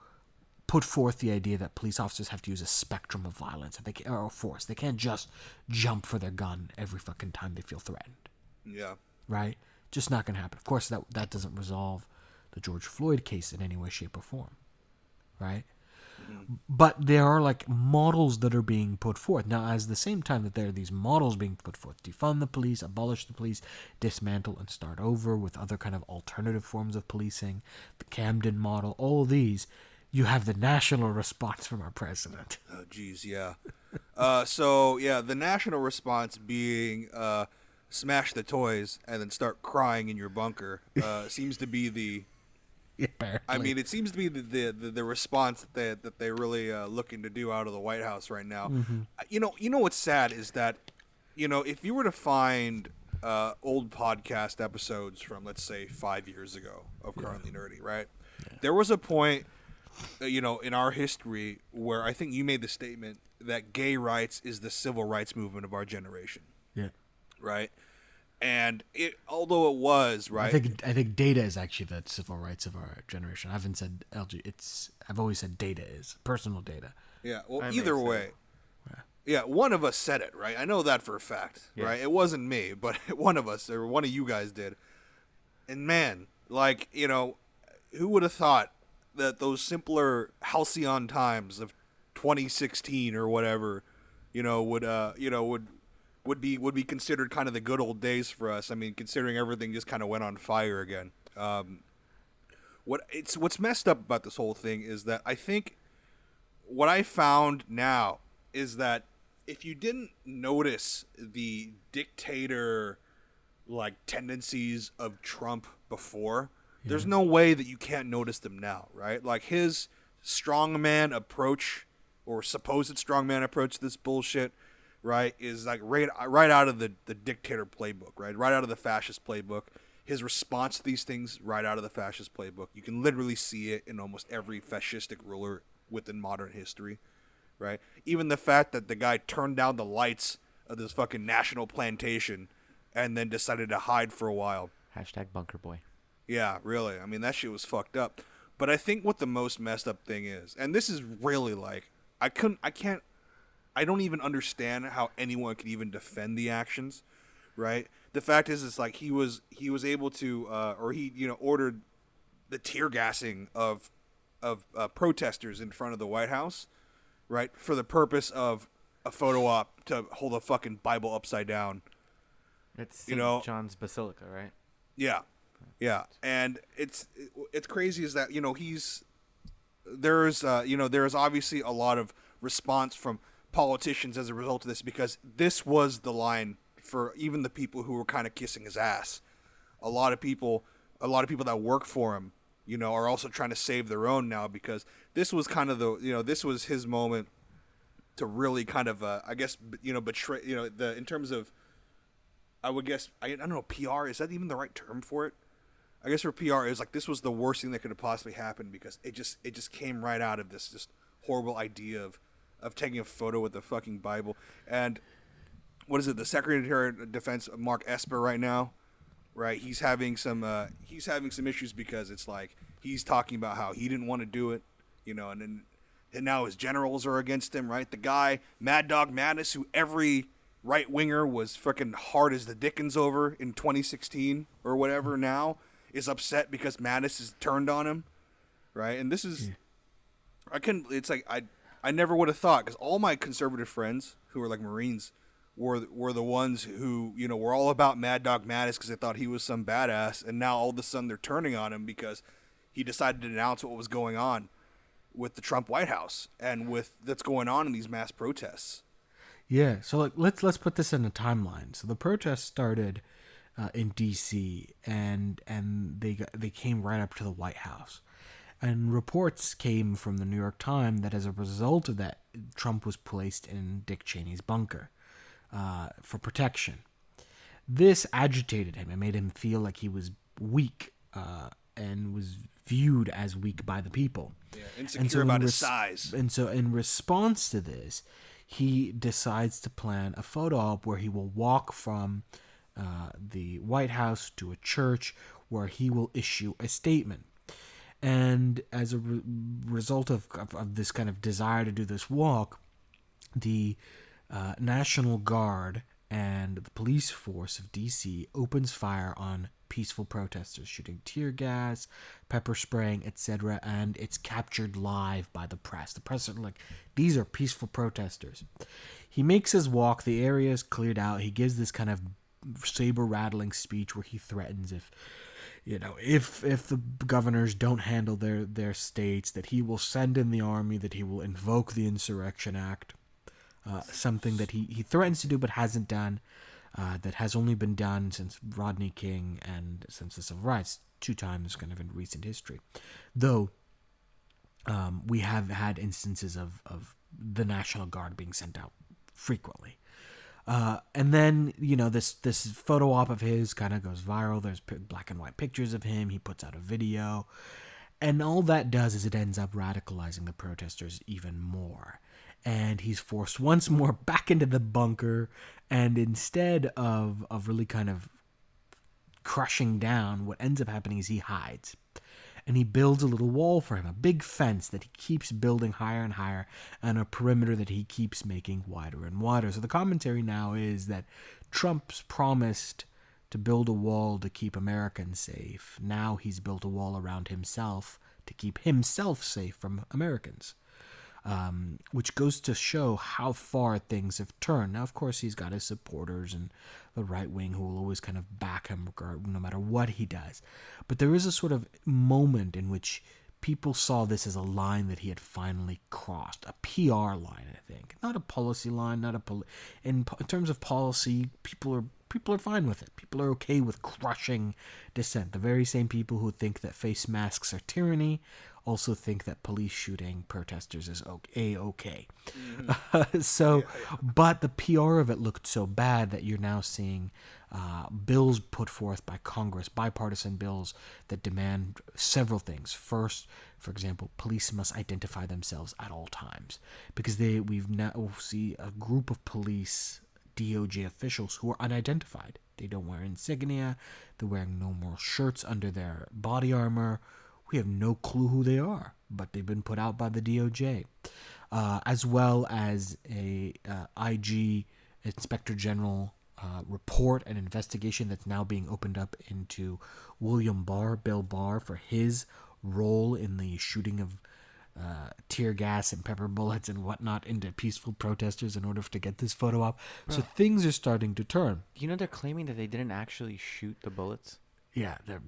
put forth the idea that police officers have to use a spectrum of violence, that they can, or force. They can't just jump for their gun every fucking time they feel threatened Yeah. right? Just not going to happen. Of course, that that doesn't resolve the George Floyd case in any way, shape, or form, right? But there are like models that are being put forth now. As the same time that there are these models being put forth, defund the police, abolish the police, dismantle and start over with other kind of alternative forms of policing, the Camden model, all these. You have the national response from our president. [laughs] Oh, geez, yeah. uh, so yeah, the national response being uh, smash the toys and then start crying in your bunker uh, seems to be the. [laughs] Apparently. I mean, it seems to be the the, the, response that they that they're really uh, looking to do out of the White House right now. Uh, You know, you know what's sad is that, you know, if you were to find uh, old podcast episodes from let's say five years ago of currently nerdy, right? There was a point, uh, you know, in our history where I think you made the statement that gay rights is the civil rights movement of our generation, yeah. right? And it, although it was right, I think I think data is actually the civil rights of our generation. I haven't said LG. It's I've always said data is personal data. Yeah. Well, I either say way. Yeah, one of us said it, right? I know that for a fact, right? It wasn't me, but [laughs] one of us or one of you guys did. And man, like, you know, who would have thought that those simpler halcyon times of 2016 or whatever, you know, would uh, you know, would would be would be considered kind of the good old days for us. I mean, considering everything just kind of went on fire again. Um, what it's what's messed up about this whole thing is that I think what I found now is that if you didn't notice the dictator like tendencies of Trump before, there's no way that you can't notice them now, right? Like his strongman approach or supposed strongman approach to this bullshit, right, is like right right out of the the dictator playbook, right? Right out of the fascist playbook. His response to these things right out of the fascist playbook. You can literally see it in almost every fascistic ruler within modern history, right? Even the fact that the guy turned down the lights of this fucking national plantation and then decided to hide for a while. Hashtag bunker boy. Yeah, really. I mean, that shit was fucked up. But I think what the most messed up thing is, and this is really like, I couldn't, I can't, I don't even understand how anyone could even defend the actions, right? The fact is, it's like he was, he was able to, uh, or he, you know, ordered the tear gassing of, of uh, protesters in front of the White House, right, for the purpose of a photo op to hold a fucking Bible upside down. It's You know- John's Basilica, right? Yeah, yeah, and it's it's crazy is that you know he's there's uh, you know there's obviously a lot of response from politicians as a result of this because this was the line for even the people who were kind of kissing his ass. A lot of people, a lot of people that work for him, you know, are also trying to save their own now because this was kind of the you know this was his moment to really kind of uh, I guess you know betray you know the in terms of I would guess I, I don't know PR is that even the right term for it? I guess for PR is like this was the worst thing that could have possibly happened because it just it just came right out of this just horrible idea of of taking a photo with the fucking Bible. And what is it the Secretary of Defense Mark Esper right now right? He's having some uh, he's having some issues because it's like he's talking about how he didn't want to do it you know and then and now his generals are against him right? The guy Mad Dog Mattis who every right winger was fucking hard as the Dickens over in 2016 or whatever now is upset because Mattis is turned on him right? And this is I couldn't. It's like I I never would have thought because all my conservative friends who were like Marines were were the ones who you know were all about Mad Dog Mattis because they thought he was some badass, and now all of a sudden they're turning on him because he decided to announce what was going on with the Trump White House and with that's going on in these mass protests. Yeah, so like let's let's put this in a timeline. So the protests started uh, in D.C. and and they got, they came right up to the White House, and reports came from the New York Times that as a result of that, Trump was placed in Dick Cheney's bunker uh, for protection. This agitated him and made him feel like he was weak uh, and was viewed as weak by the people. Yeah, insecure in about his size. And so, in response to this, he decides to plan a photo op where he will walk from uh, the White House to a church where he will issue a statement. And as a re- result of, of, of this kind of desire to do this walk, the uh, National Guard and the police force of DC opens fire on peaceful protesters, shooting tear gas, pepper spraying, etc. And it's captured live by the press. The press are like, these are peaceful protesters. He makes his walk. The area is cleared out. He gives this kind of saber rattling speech where he threatens if you know if if the governors don't handle their their states that he will send in the army that he will invoke the insurrection act uh, something that he, he threatens to do but hasn't done, uh, that has only been done since Rodney King and since the Civil Rights, two times kind of in recent history. Though um, we have had instances of, of the National Guard being sent out frequently. Uh, and then you know this this photo op of his kind of goes viral. There's pi- black and white pictures of him. He puts out a video, and all that does is it ends up radicalizing the protesters even more. And he's forced once more [laughs] back into the bunker, and instead of of really kind of crushing down, what ends up happening is he hides. And he builds a little wall for him, a big fence that he keeps building higher and higher, and a perimeter that he keeps making wider and wider. So the commentary now is that Trump's promised to build a wall to keep Americans safe. Now he's built a wall around himself to keep himself safe from Americans. um, which goes to show how far things have turned. Now, of course, he's got his supporters and the right wing who will always kind of back him no matter what he does. But there is a sort of moment in which people saw this as a line that he had finally crossed, a PR line, I think, not a policy line, not a poli- in, in terms of policy, people are people are fine with it. People are okay with crushing dissent. The very same people who think that face masks are tyranny also think that police shooting protesters is a okay. [laughs] so, but the PR of it looked so bad that you're now seeing uh, bills put forth by Congress, bipartisan bills that demand several things. First, for example, police must identify themselves at all times because they we've now see a group of police DOJ officials who are unidentified. They don't wear insignia. They're wearing no more shirts under their body armor. We have no clue who they are, but they've been put out by the DOJ, uh, as well as a uh, IG Inspector General uh, report and investigation that's now being opened up into William Barr, Bill Barr, for his role in the shooting of uh, tear gas and pepper bullets and whatnot into peaceful protesters in order to get this photo up. So things are starting to turn. You know they're claiming that they didn't actually shoot the bullets. Yeah, they're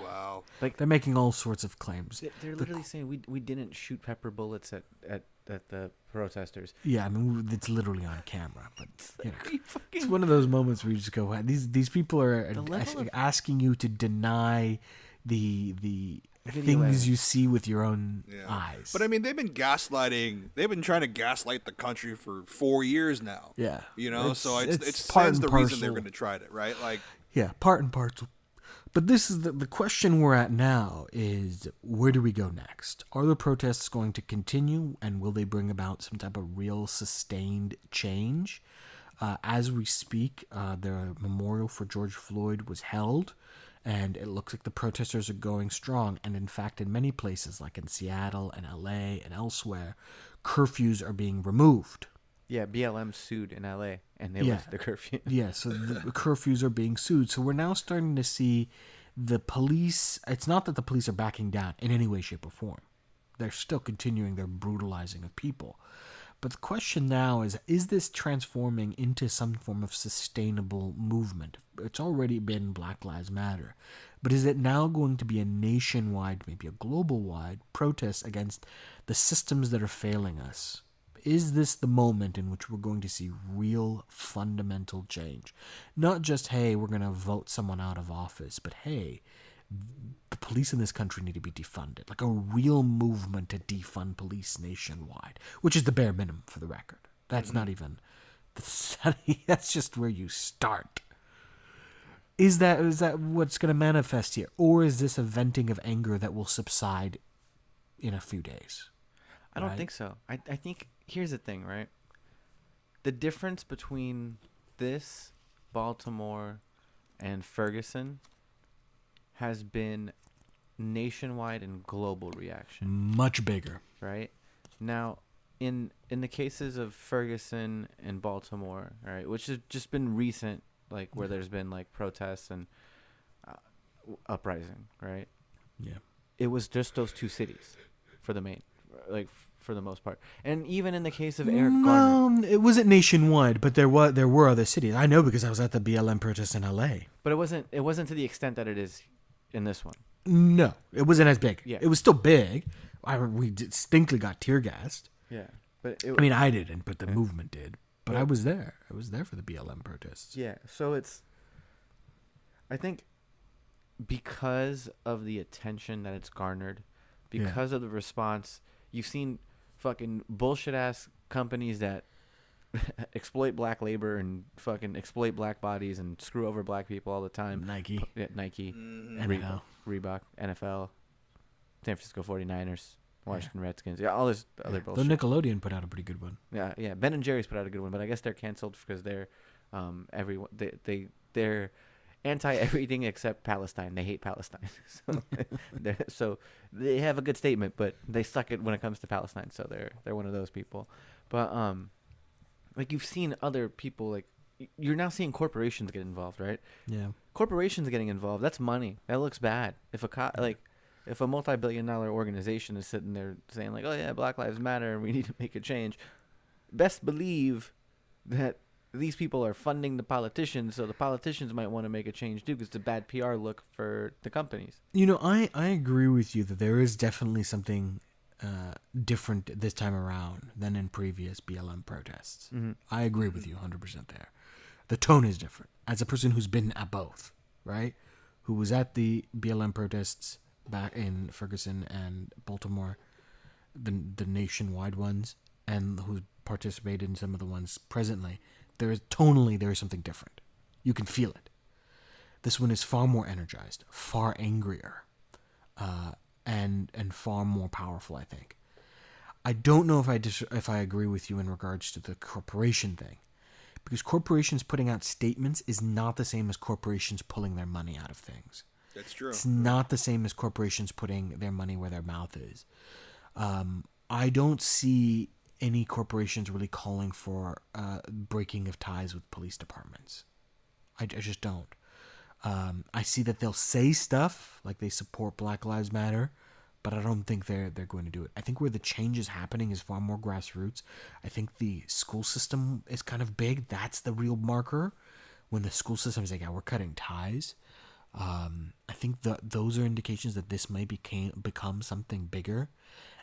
Wow. Like they're making all sorts of claims. they- they're literally saying we we didn't shoot pepper bullets at at, at the protesters. Yeah, I mean it's literally on camera, but you know, We it's one of those moments where you just go, "Wow, "These these people are The as- of- asking you to deny the the Video things evidence. you see with your own Yeah. eyes." But I mean, they've been gaslighting. They've been trying to gaslight the country for four years now. yeah, You know, so it's it's it's, part stands and the reason they're going to try it, right? Like, Yeah, part and parcel. But this is the, the question we're at now is where do we go next? Are the protests going to continue and will they bring about some type of real sustained change? Uh, as we speak, uh, the memorial for George Floyd was held, and it looks like the protesters are going strong. And in fact, in many places, like in Seattle and LA and elsewhere, curfews are being removed. Yeah, BLM sued in L.A. and they Yeah. lifted the curfew. [laughs] Yeah, so the curfews are being sued. So we're now starting to see the police. It's not that the police are backing down in any way, shape, or form. They're still continuing their brutalizing of people. But the question now is is this transforming into some form of sustainable movement? It's already been Black Lives Matter. But is it now going to be a nationwide, maybe a global wide protest against the systems that are failing us? Is this the moment in which we're going to see real fundamental change? Not just, hey, we're going to vote someone out of office, but hey, the police in this country need to be defunded. Like a real movement to defund police nationwide, which is the bare minimum for the record. That's not mm-hmm. even, [laughs] that's, that's just where you start. Is that is that what's going to manifest here, or is this a venting of anger that will subside in a few days? I don't Right. think so. I, I think here's the thing, right? The difference between this, Baltimore, and Ferguson has been nationwide and global reaction, Much bigger. right? Now, in in the cases of Ferguson and Baltimore, right, which has just been recent, like where there's been like protests and uh, uprising, right? Yeah. it was just those two cities for the main like f- for the most part and even in the case of eric garner it wasn't nationwide, but there was there were other cities. I know because I was at the BLM protest in LA. but it wasn't it wasn't to the extent that it is in this one No, it wasn't as big. Yeah. It was still big. I, we distinctly got tear gassed. yeah but it, I mean, I didn't, but the Yeah. movement did. But I was there. I was there for the BLM protests. yeah so it's i think because of the attention that it's garnered Yeah. because of the response you've seen fucking bullshit ass companies that [laughs] exploit black labor and fucking exploit black bodies and screw over black people all the time Nike, yeah, nike mm, Re- NFL. Reebok, NFL, San Francisco 49ers, Washington Redskins. Yeah, all this other Yeah. Though bullshit. Nickelodeon put out a pretty good one. yeah, yeah. Ben and Jerry's put out a good one, but I guess they're canceled because they're um everyone they they they're anti everything except Palestine. They hate Palestine. [laughs] so [laughs] so they have a good statement, but they suck it when it comes to Palestine. So they're they're one of those people. But um like you've seen other people like you're now seeing corporations get involved, right? Yeah. corporations getting involved that's money that looks bad if a co- like if a multi-billion dollar organization is sitting there saying like, "Oh yeah, Black Lives Matter and we need to make a change," best believe that these people are funding the politicians, so the politicians might want to make a change too, because it's a bad PR look for the companies. You know, I, I agree with you that there is definitely something uh, different this time around than in previous BLM protests. I agree with you 100% there. The tone is different. As a person who's been at both, right? Who was at the BLM protests back in Ferguson and Baltimore, the, the nationwide ones, and who participated in some of the ones presently, there is tonally there is something different. You can feel it. This one is far more energized, far angrier, uh, and and far more powerful. I think. I don't know if I dis- if I agree with you in regards to the corporation thing, because corporations putting out statements is not the same as corporations pulling their money out of things. That's true. It's not the same as corporations putting their money where their mouth is. Um, I don't see any corporations really calling for uh, breaking of ties with police departments. I, I just don't. Um, I see that they'll say stuff like they support Black Lives Matter, but I don't think they're they're going to do it. I think where the change is happening is far more grassroots. I think the school system is kind of big. That's the real marker. When the school system is like, yeah, we're cutting ties. Um, I think that those are indications that this may became become something bigger,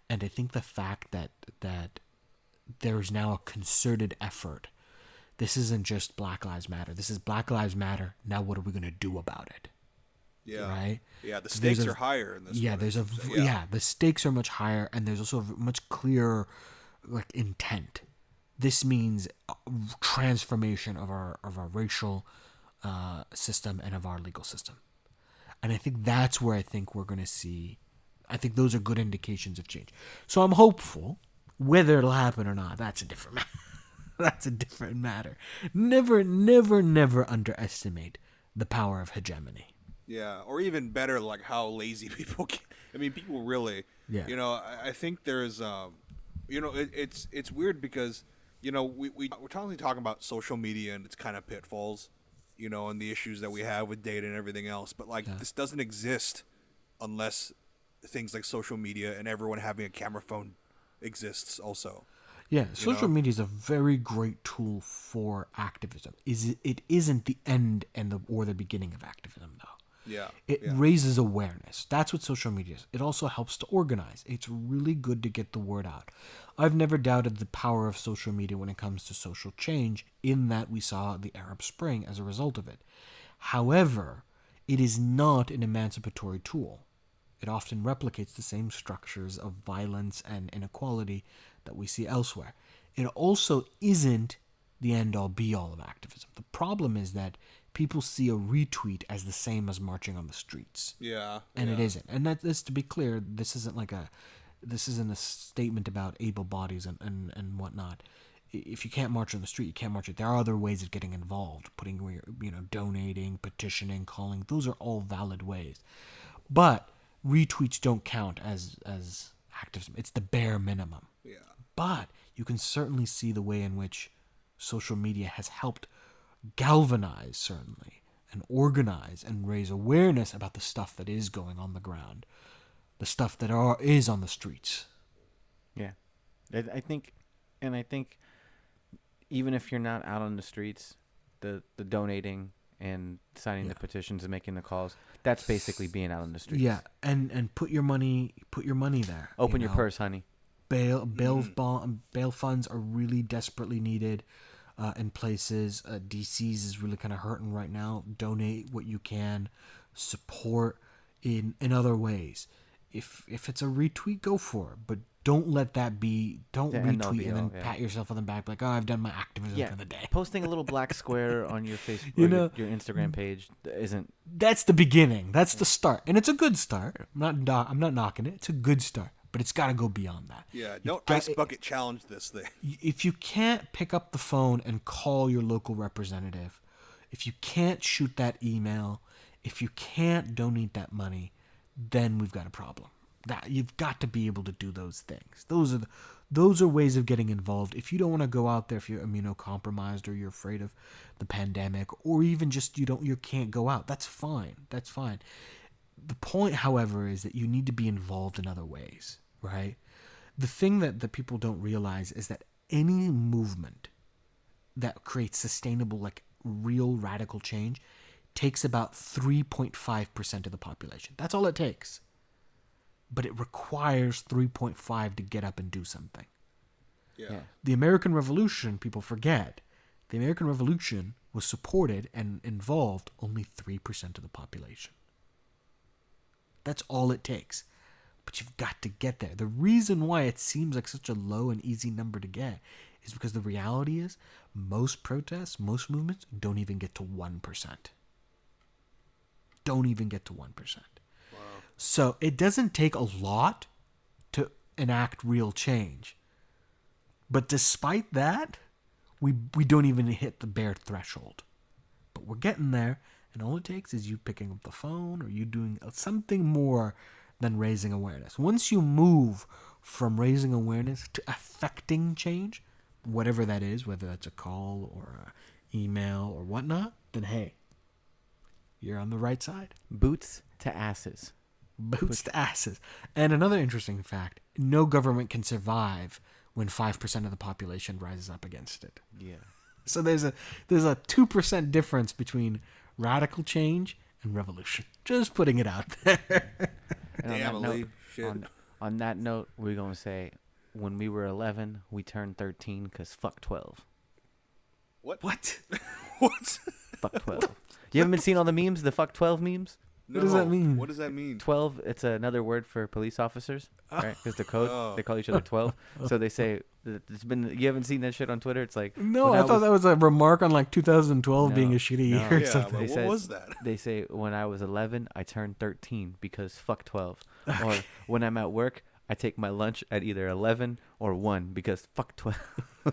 and I think the fact that that there is now a concerted effort. This isn't just Black Lives Matter. This is Black Lives Matter. Now, what are we going to do about it? Yeah. Right? Yeah. The stakes a- are higher in this. yeah, there's a v- yeah. the stakes are much higher, and there's also a much clearer like intent. This means transformation of our of our racial uh, system and of our legal system, and I think that's where I think we're going to see. I think those are good indications of change. So I'm hopeful. Whether it'll happen or not, that's a different matter. [laughs] that's a different matter. Never, never, never underestimate the power of hegemony. Yeah, or even better, like how lazy [laughs] people. Can, I mean, people really. Yeah. You know, I, I think there's, um, you know, it, it's it's weird because you know we we we're constantly talking about social media and its kind of pitfalls, you know, and the issues that we have with data and everything else. But like this doesn't exist unless things like social media and everyone having a camera phone exists also. Yeah, social know? media is a very great tool for activism. Is it, it isn't the end and the or the beginning of activism though. Yeah. It yeah. raises awareness. That's what social media is. It also helps to organize. It's really good to get the word out. I've never doubted the power of social media when it comes to social change, in that we saw the Arab Spring as a result of it. However, it is not an emancipatory tool. It often replicates the same structures of violence and inequality that we see elsewhere. It also isn't the end all be all of activism. The problem is that people see a retweet as the same as marching on the streets Yeah. and it yeah. isn't. And that is to be clear, this isn't like a this isn't a statement about able bodies and, and, and whatnot. If you can't march on the street, you can't march it. There are other ways of getting involved, putting you know, donating, petitioning, calling. Those are all valid ways. But retweets don't count as as activism. It's the bare minimum. Yeah. But you can certainly see the way in which social media has helped galvanize, certainly, and organize and raise awareness about the stuff that is going on the ground, the stuff that are is on the streets. Yeah, I, I think, and I think, even if you're not out on the streets, the the donating and signing the petitions and making the calls, that's basically being out on the streets. Yeah, and and put your money put your money there. you Open your know? purse, honey. bail bail bond, bail funds are really desperately needed uh, in places. Uh, DC's is really kind of hurting right now. Donate what you can, support in in other ways. If if it's a retweet, go for it, but don't let that be. Don't The retweet be and then yeah. pat yourself on the back like, oh, I've done my activism Yeah, for the day. posting a little [laughs] black square on your Facebook, You know- your, your Instagram page isn't. That's the beginning. That's the start, and it's a good start. I'm not do- I'm not knocking it. It's a good start, but it's got to go beyond that. Yeah. You've Don't got- ice bucket challenge this thing. [laughs] if you can't pick up the phone and call your local representative, if you can't shoot that email, if you can't donate that money, then we've got a problem. That you've got to be able to do those things. Those are the, those are ways of getting involved. If you don't want to go out there if you're immunocompromised or you're afraid of the pandemic or even just you don't you can't go out, that's fine. That's fine. The point, however, is that you need to be involved in other ways, right? The thing that, that people don't realize is that any movement that creates sustainable, like real radical change, takes about 3.5% of the population. That's all it takes. But it requires 3.5 to get up and do something. Yeah. Yeah. The American Revolution, people forget, the American Revolution was supported and involved only 3% of the population. That's all it takes. But you've got to get there. The reason why it seems like such a low and easy number to get is because the reality is most protests, most movements don't even get to 1%. Don't even get to 1%. So it doesn't take a lot to enact real change. But despite that, we we don't even hit the bare threshold. But we're getting there, and all it takes is you picking up the phone or you doing something more than raising awareness. Once you move from raising awareness to affecting change, whatever that is, whether that's a call or an email or whatnot, then hey, you're on the right side. Boots to asses. Boots to asses. And another interesting fact no government can survive when 5% of the population rises up against it. Yeah. So there's a there's a 2% difference between radical change and revolution. Just putting it out there. [laughs] And on Damn, that note, Shit. on, on that note, we're gonna say, when we were 11, we turned 13 because fuck 12. What? what? [laughs] What? Fuck 12. you haven't been seeing all the memes, the fuck 12 memes? What does that mean? What does that mean? 12, it's another word for police officers, right? Because the code, Oh. they call each other 12. [laughs] So they say, it's been, you haven't seen that shit on Twitter? It's like, No, when I thought that was a remark on like 2012 being a shitty no. year or Yeah, something. but They what said- was that? they say when I was 11, I turned 13 because fuck 12. [laughs] Or when I'm at work, I take my lunch at either 11 or 1 because fuck 12.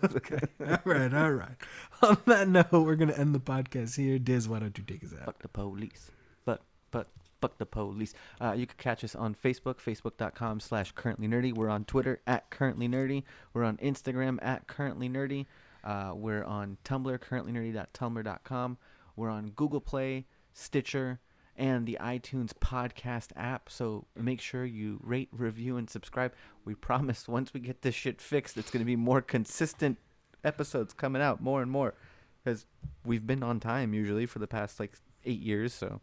okay. [laughs] all right, all right. On that note, we're going to end the podcast here. Diz, why don't you take us out? fuck the police. But, fuck the police. Uh, you can catch us on Facebook, facebook.com slash currently nerdy. We're on Twitter at currently nerdy. We're on Instagram at currently nerdy. Uh, we're on Tumblr, currentlynerdy.tumblr.com. We're on Google Play, Stitcher, and the iTunes podcast app. So make sure you rate, review, and subscribe. We promise once we get this shit fixed, it's going to be more consistent episodes coming out more and more. Because we've been on time usually for the past like eight years. So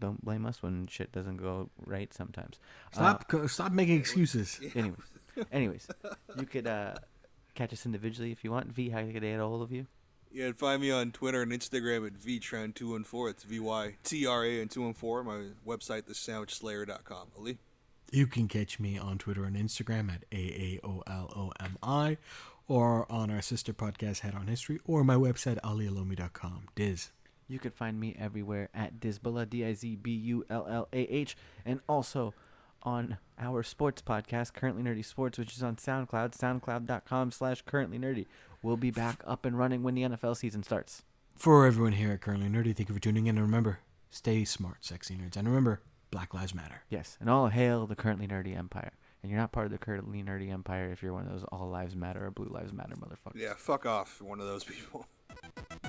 don't blame us when shit doesn't go right sometimes. Stop, co- stop making excuses. Uh, [laughs] anyways, anyways, you could uh, catch us individually if you want. V, how can I get a hold of you? You can find me on Twitter and Instagram at vtran214. It's V Y T R A and 214. My website, thesandwichslayer.com. Ali? You can catch me on Twitter and Instagram at AAOLOMI or on our sister podcast, Head on History, or my website, alialomi.com. Diz. You can find me everywhere at Dizbullah, D I Z B U L L A H, and also on our sports podcast, Currently Nerdy Sports, which is on SoundCloud, soundcloud.com slash currently nerdy. We'll be back up and running when the NFL season starts. For everyone here at Currently Nerdy, thank you for tuning in. And remember, stay smart, sexy nerds. And remember, Black Lives Matter. Yes, and all hail the Currently Nerdy Empire. And you're not part of the Currently Nerdy Empire if you're one of those All Lives Matter or Blue Lives Matter motherfuckers. Yeah, fuck off, one of those people. [laughs]